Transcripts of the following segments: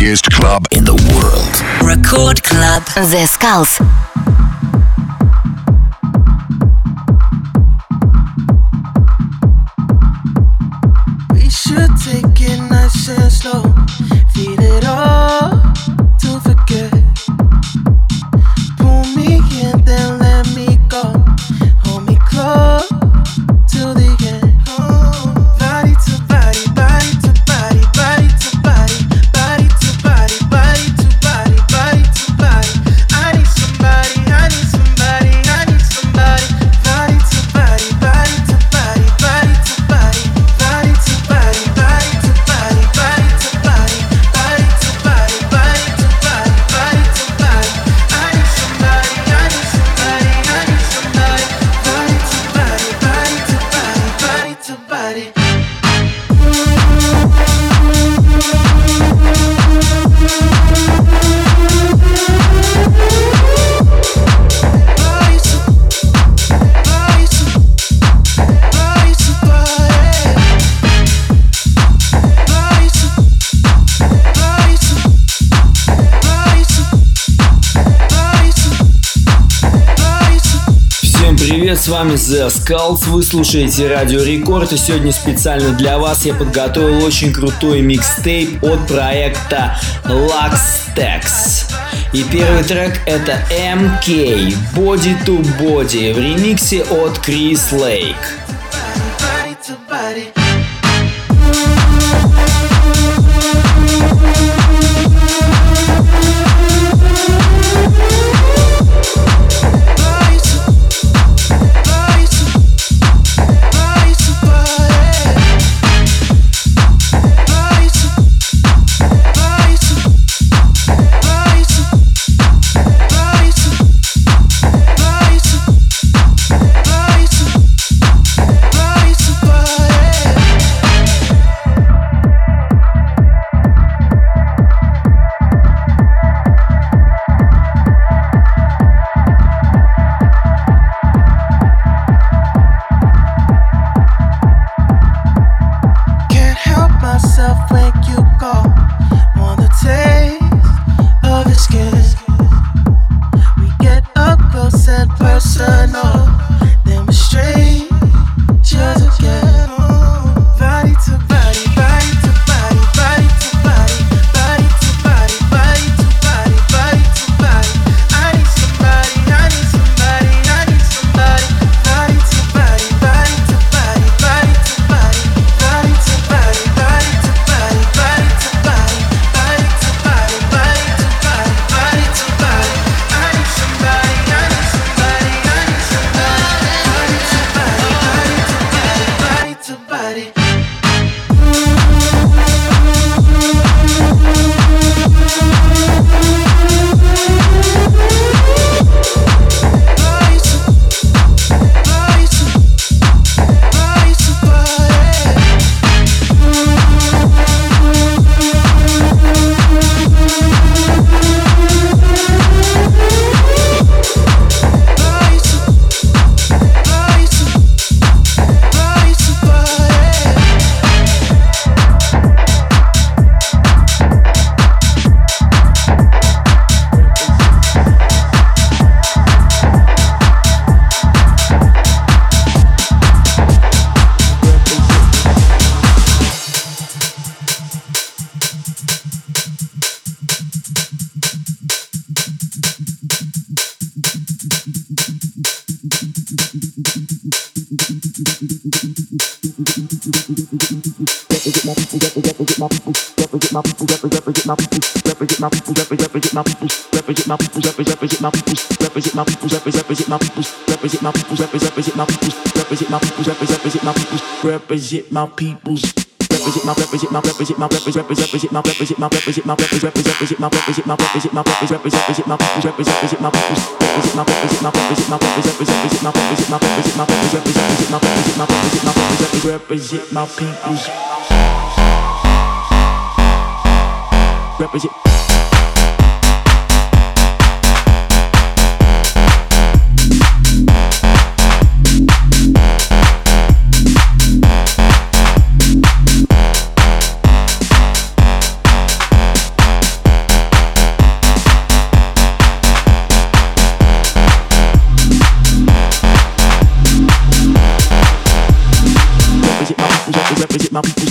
biggest club in the world. Record Club. Zeskullz. Skulls, вы слушаете Радио Рекорд и сегодня специально для вас я подготовил очень крутой микстейп от проекта Luxtex. И первый трек это MK Body to Body в ремиксе от Крис Лейк. Represent my peoples. Represent my represent my represent my represent represent my represent my represent my represent my represent my represent my represent my represent my represent my peoples represent my peoples represent my represent my represent my represent my represent my represent my represent my represent my represent my represent my represent my represent my represent my peoples represent visit my people.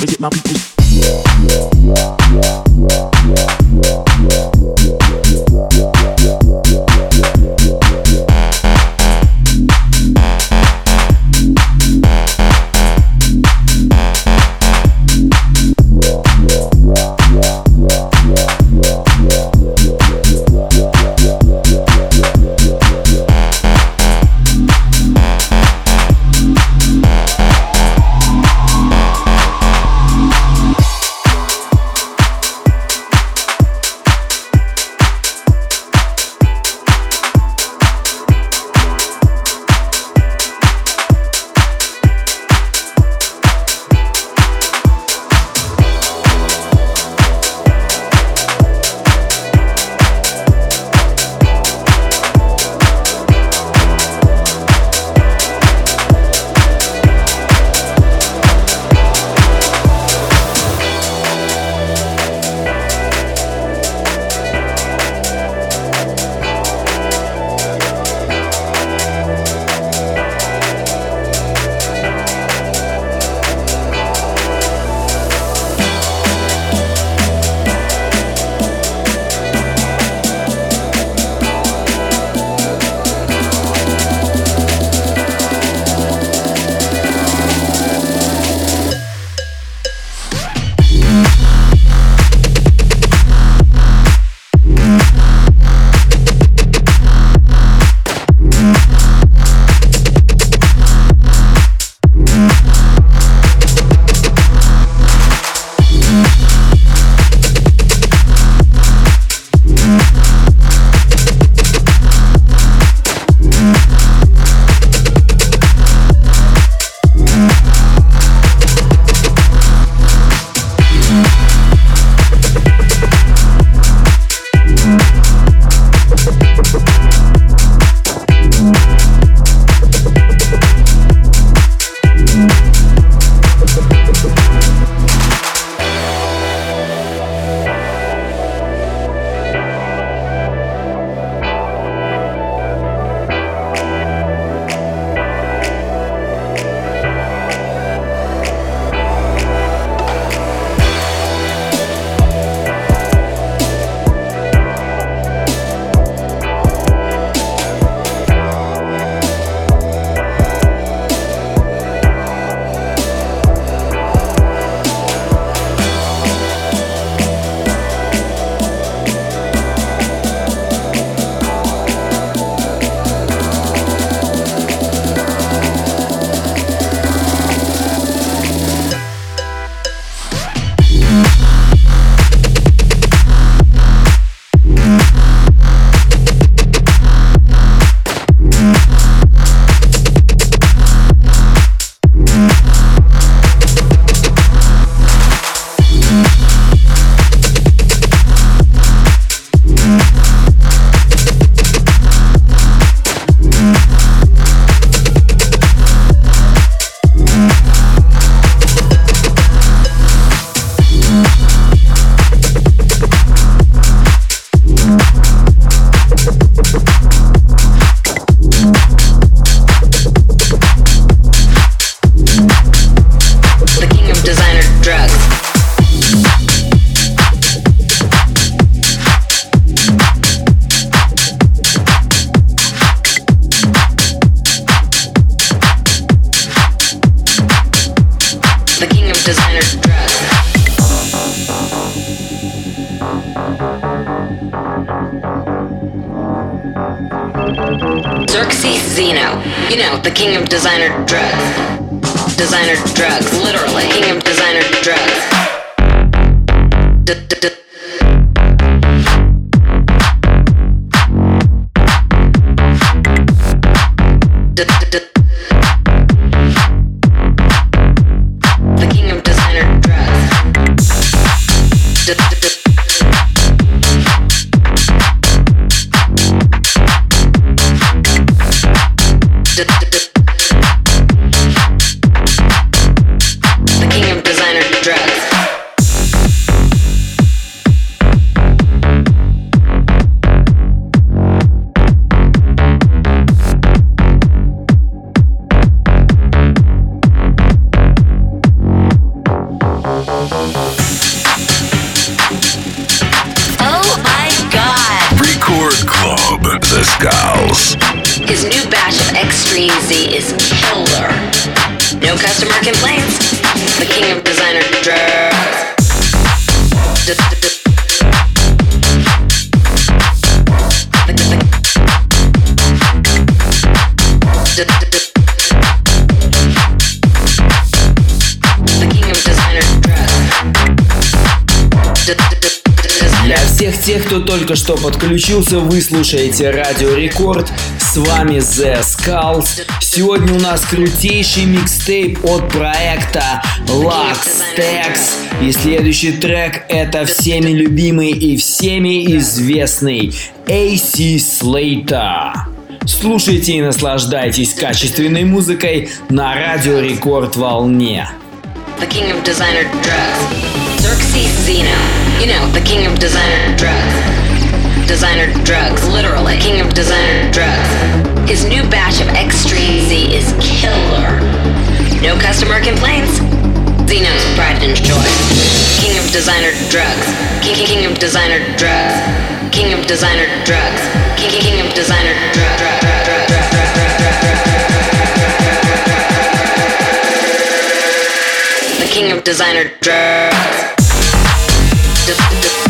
visit my people's the king of designer drugs. Designer drugs, literally. King of designer drugs. D- d- d- только что подключился, вы слушаете Радио Рекорд. С вами The Skulls. Сегодня у нас крутейший микстейп от проекта Lux Tex. И следующий трек это всеми любимый и всеми известный AC Slater. Слушайте и наслаждайтесь качественной музыкой на Радио Рекорд волне. The king of designer drugs, Xerxes Zeno. You know, the king of designer drugs. Designer drugs, literally. King of designer drugs. His new batch of Extreme Z is killer. No customer complaints. Xeno's pride and joy. King of designer drugs. King, king, of designer drugs. King of designer drugs. King, king of designer drugs. The king of designer drugs. Designer dress.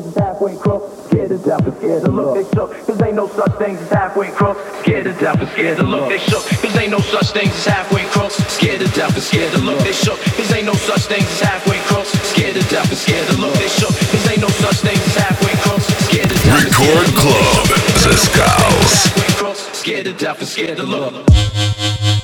things as halfway crooks. Scared to death and scared to look. They shook, cause ain't no such things as halfway crooks. Scared to death and scared to look. They shook, cause ain't no such things as halfway crooks. Scared to death and scared to look. They shook, cause ain't no such things as halfway crooks. Scared to death and scared to look. They shook, cause ain't no such things as halfway crooks. Scared to death. Record club. The Scouse. Scared to death and scared to look.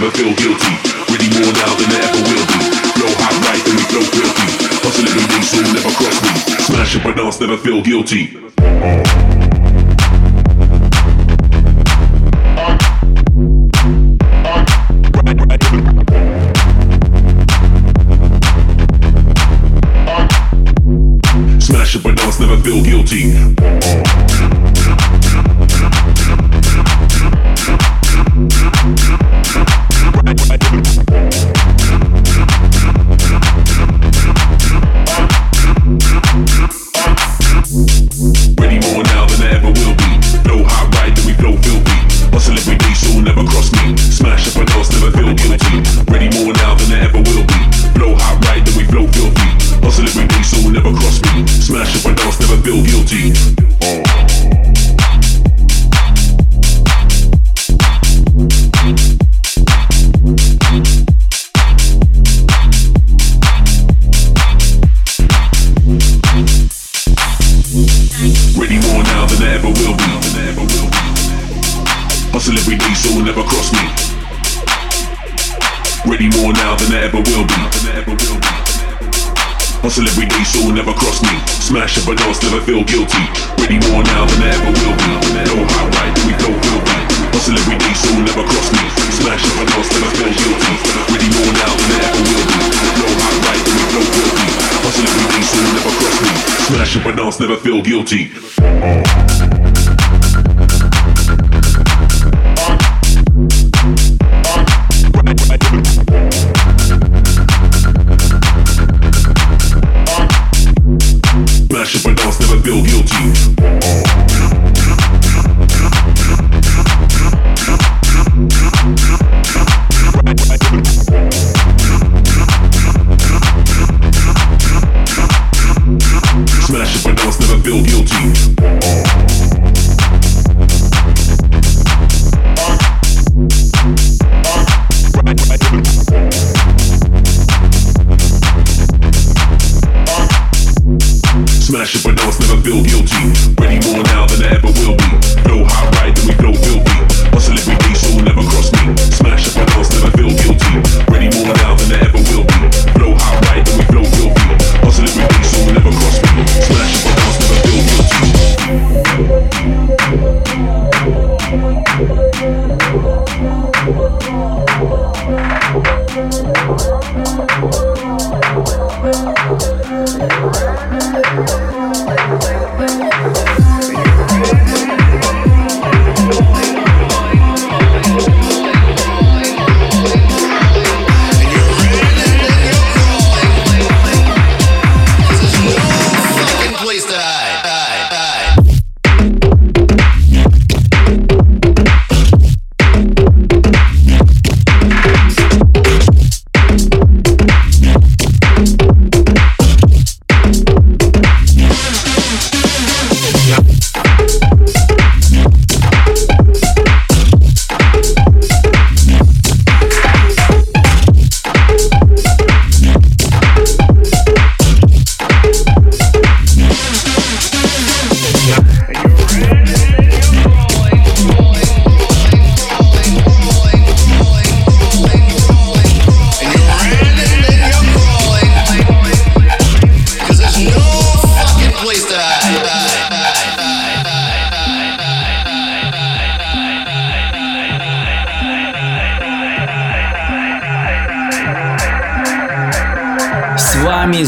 never feel guilty. Ready more now than there ever will be. Blow hot right, then we blow filthy. Hustling everything, so never cross me. Smash up a dance, never feel guilty. guilty.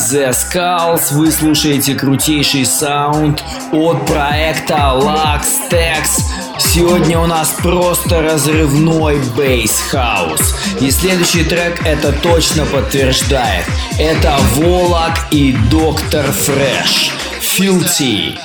The Skulls. Вы слушаете крутейший саунд от проекта Luxtex. Сегодня у нас просто разрывной бейс-хаус. И следующий трек это точно подтверждает. Это Волок и Доктор Фреш. Filthy.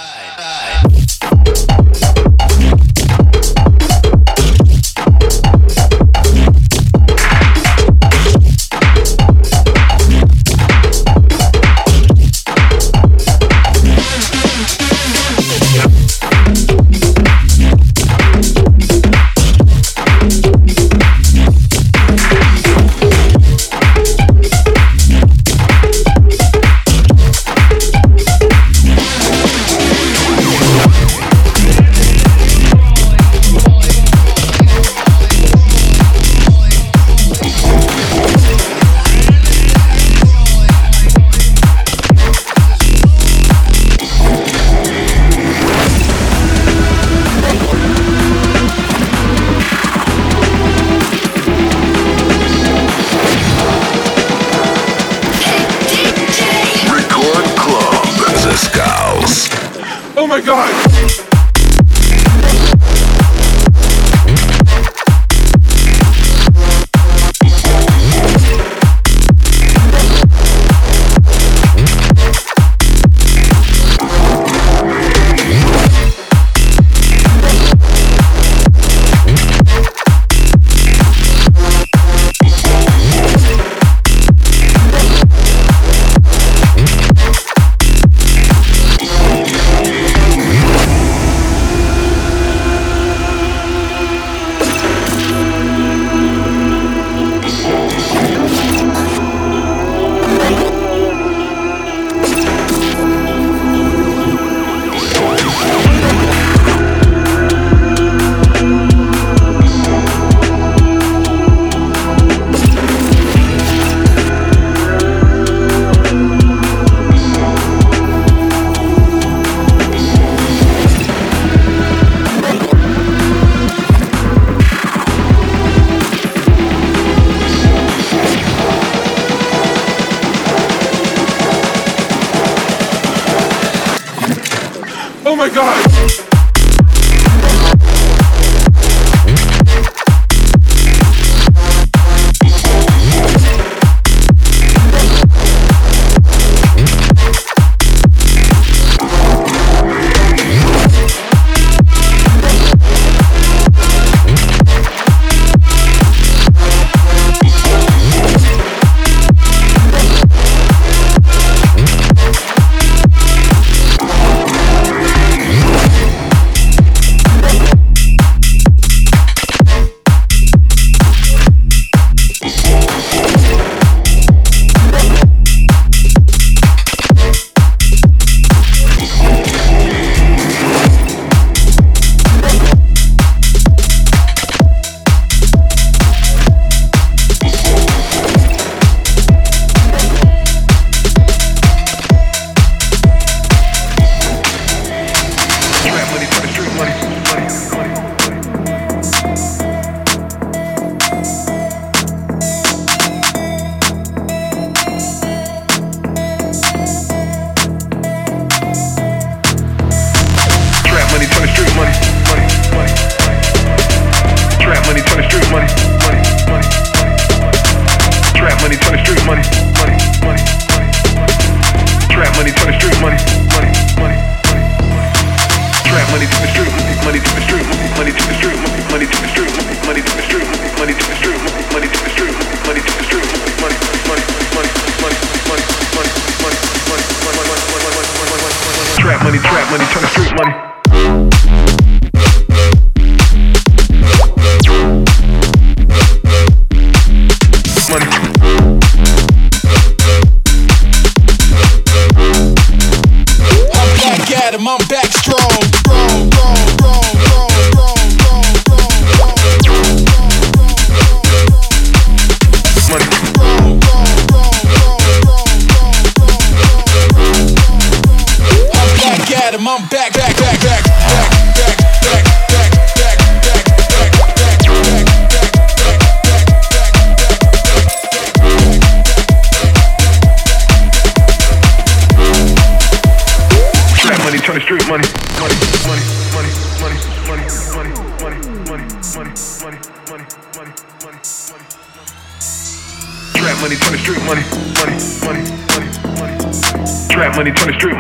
my god!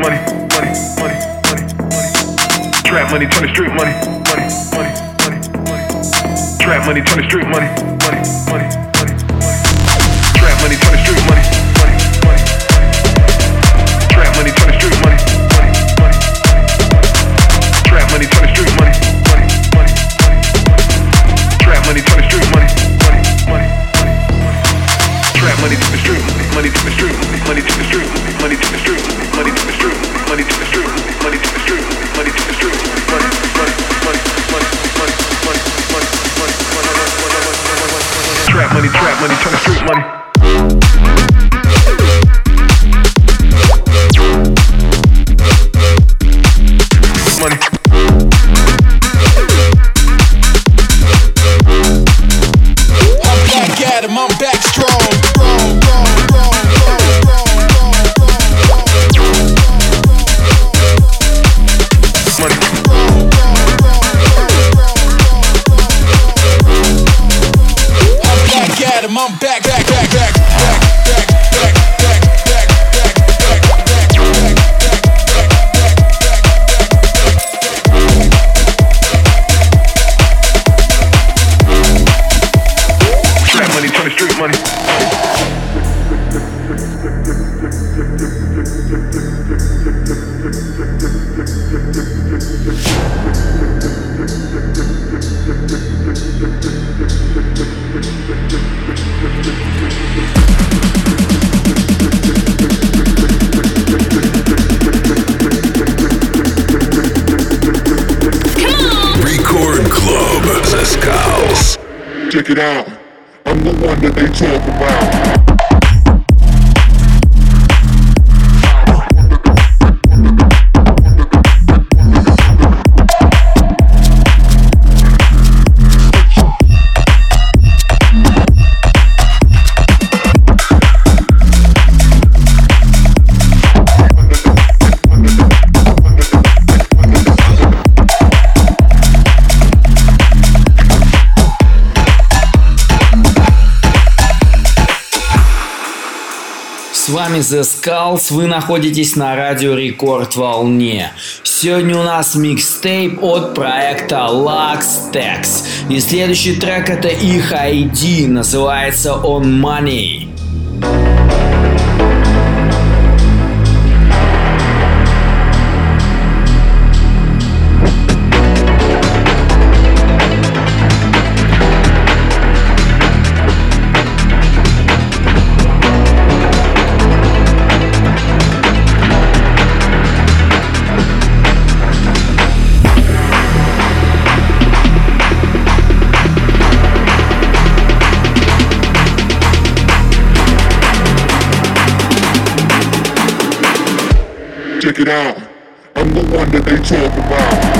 Money, money, money, money, money. Trap money, turn the street money, money, money, money, money. Trap money, turn the street money, money, money, money, money, Skulls. Check it out. I'm the one that they talk about. Вами The Skulls, вы находитесь на радио Рекорд Волне. Сегодня у нас микстейп от проекта Lux Tex. И следующий трек это их ID, называется On Money. Check it out. I'm the one that they talk about.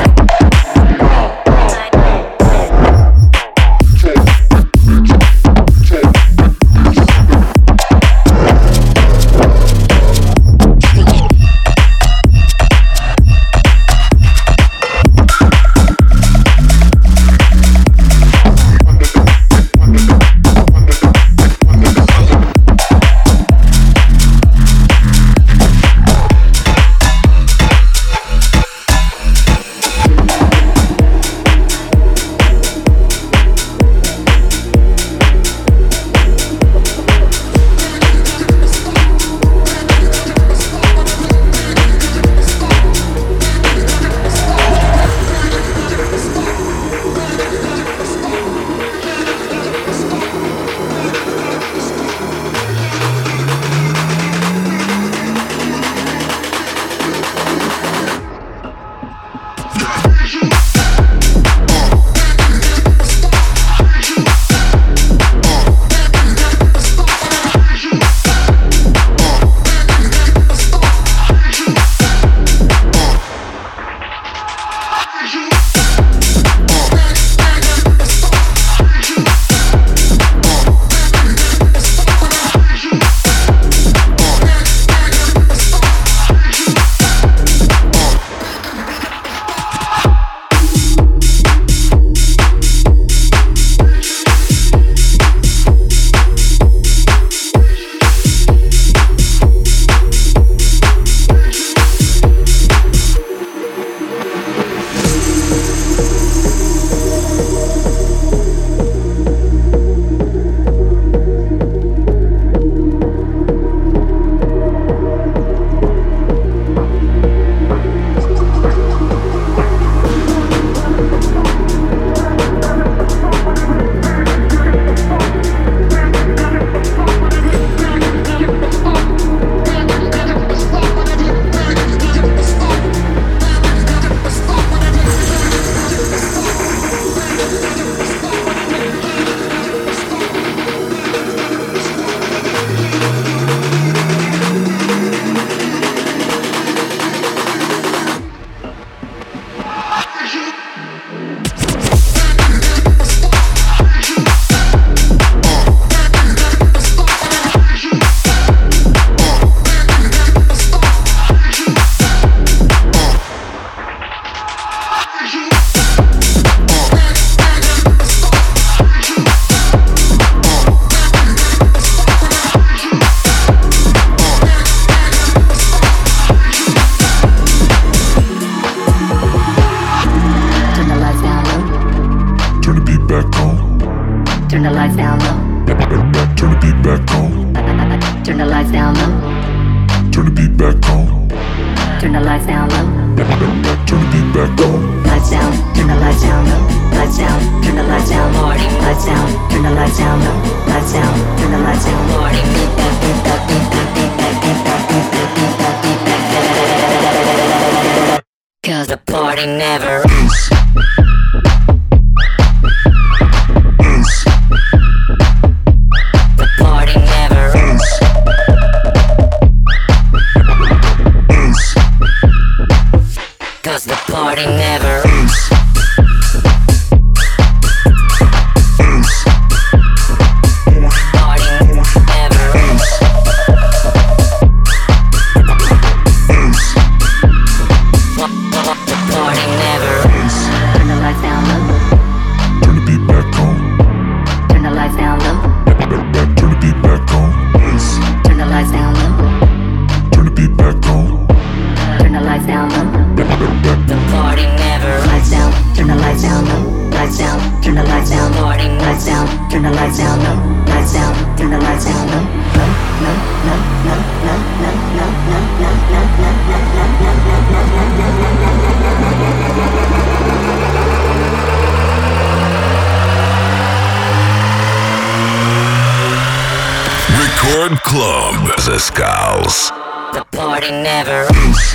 club, Zeskullz. The party never ends.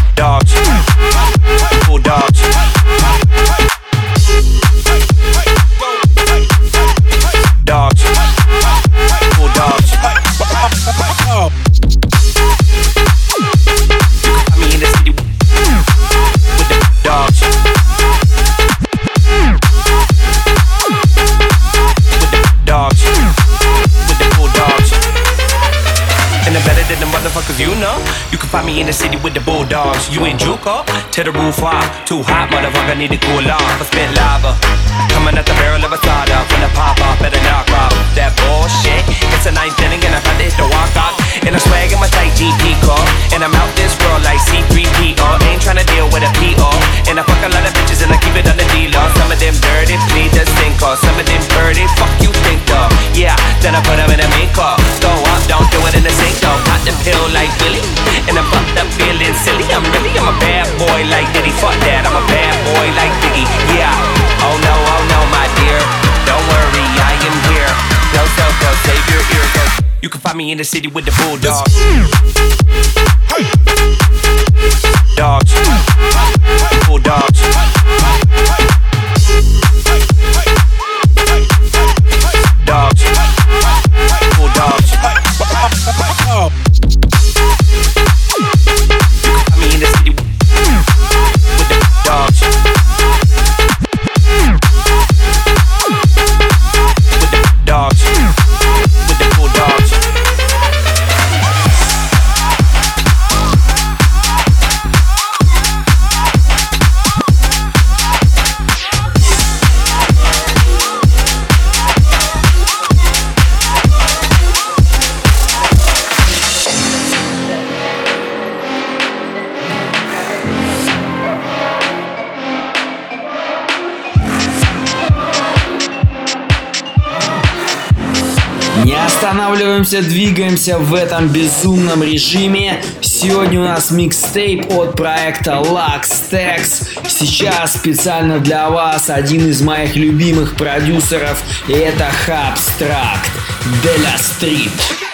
Dogs. Bulldogs. Me in the city with the bulldogs. You in Juco? To the roof off. Too hot, motherfucker, need to cool off. I spit lava. Coming at the barrel of a soda. When I pop off, better knock off. That bullshit. It's a ninth inning and I had to hit the walk off. And I swag in my tight GP car. And I'm out this world like C3PO. Ain't trying to deal with a PO. And I fuck a lot of bitches and I keep it on the D-law. Some of them dirty, plead the sink off. Some of them dirty, fuck you think of. Yeah, then I put them in a mink. Go up, don't do it in the sink though. Pop the pill like Billy. And I'm fucked up feeling silly. I'm really, I'm a bad boy like Diddy. Fuck that, I'm a bad boy like Biggie. Yeah. Oh no, oh no, my dear. Don't worry, I am here. So, go, save your ear. You can find me in the city with the bulldogs. Dogs. Bulldogs. Dogs. Bulldogs. Останавливаемся, двигаемся в этом безумном режиме. Сегодня у нас микстейп от проекта Luxtex. Сейчас специально для вас один из моих любимых продюсеров, и это Хабстракт Деля Стрит.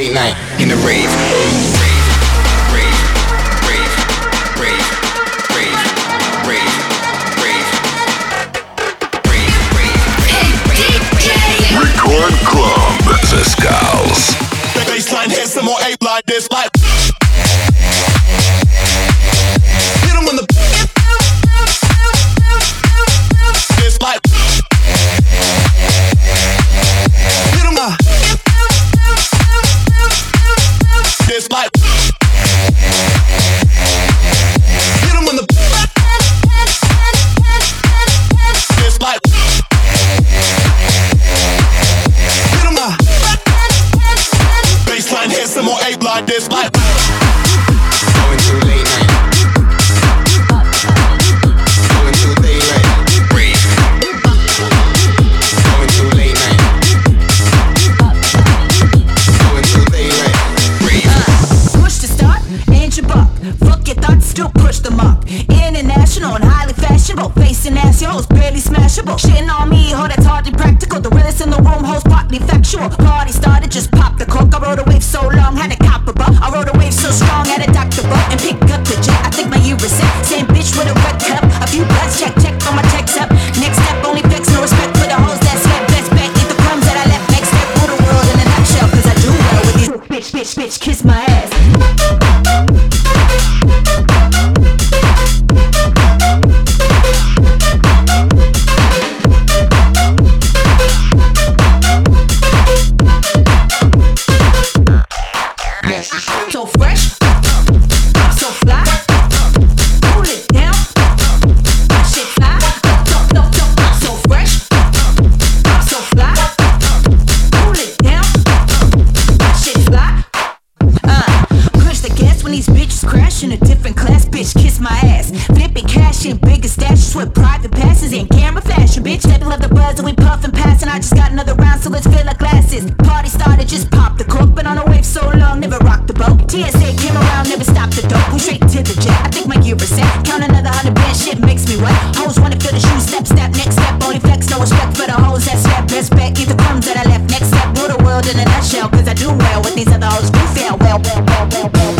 This like Party started, just pop the cork. Been on a wave so long, never rocked the boat. TSA came around, never stopped the dope. Went straight to the jet. I think my gear is set. Count another hundred band, shit makes me wet. Hoes wanna feel the shoes, step, step, next step. Only flex, no respect for the hoes that step. Best bet, get the crumbs that I left. Next step, rule the world in a nutshell. Cause I do well with these other hoes. Do fail well, well, well, well, well.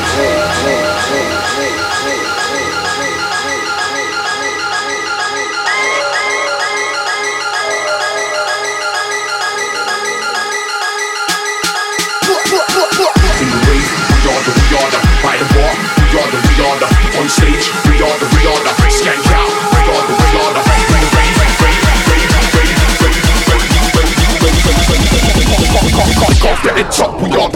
Get it chopped. we all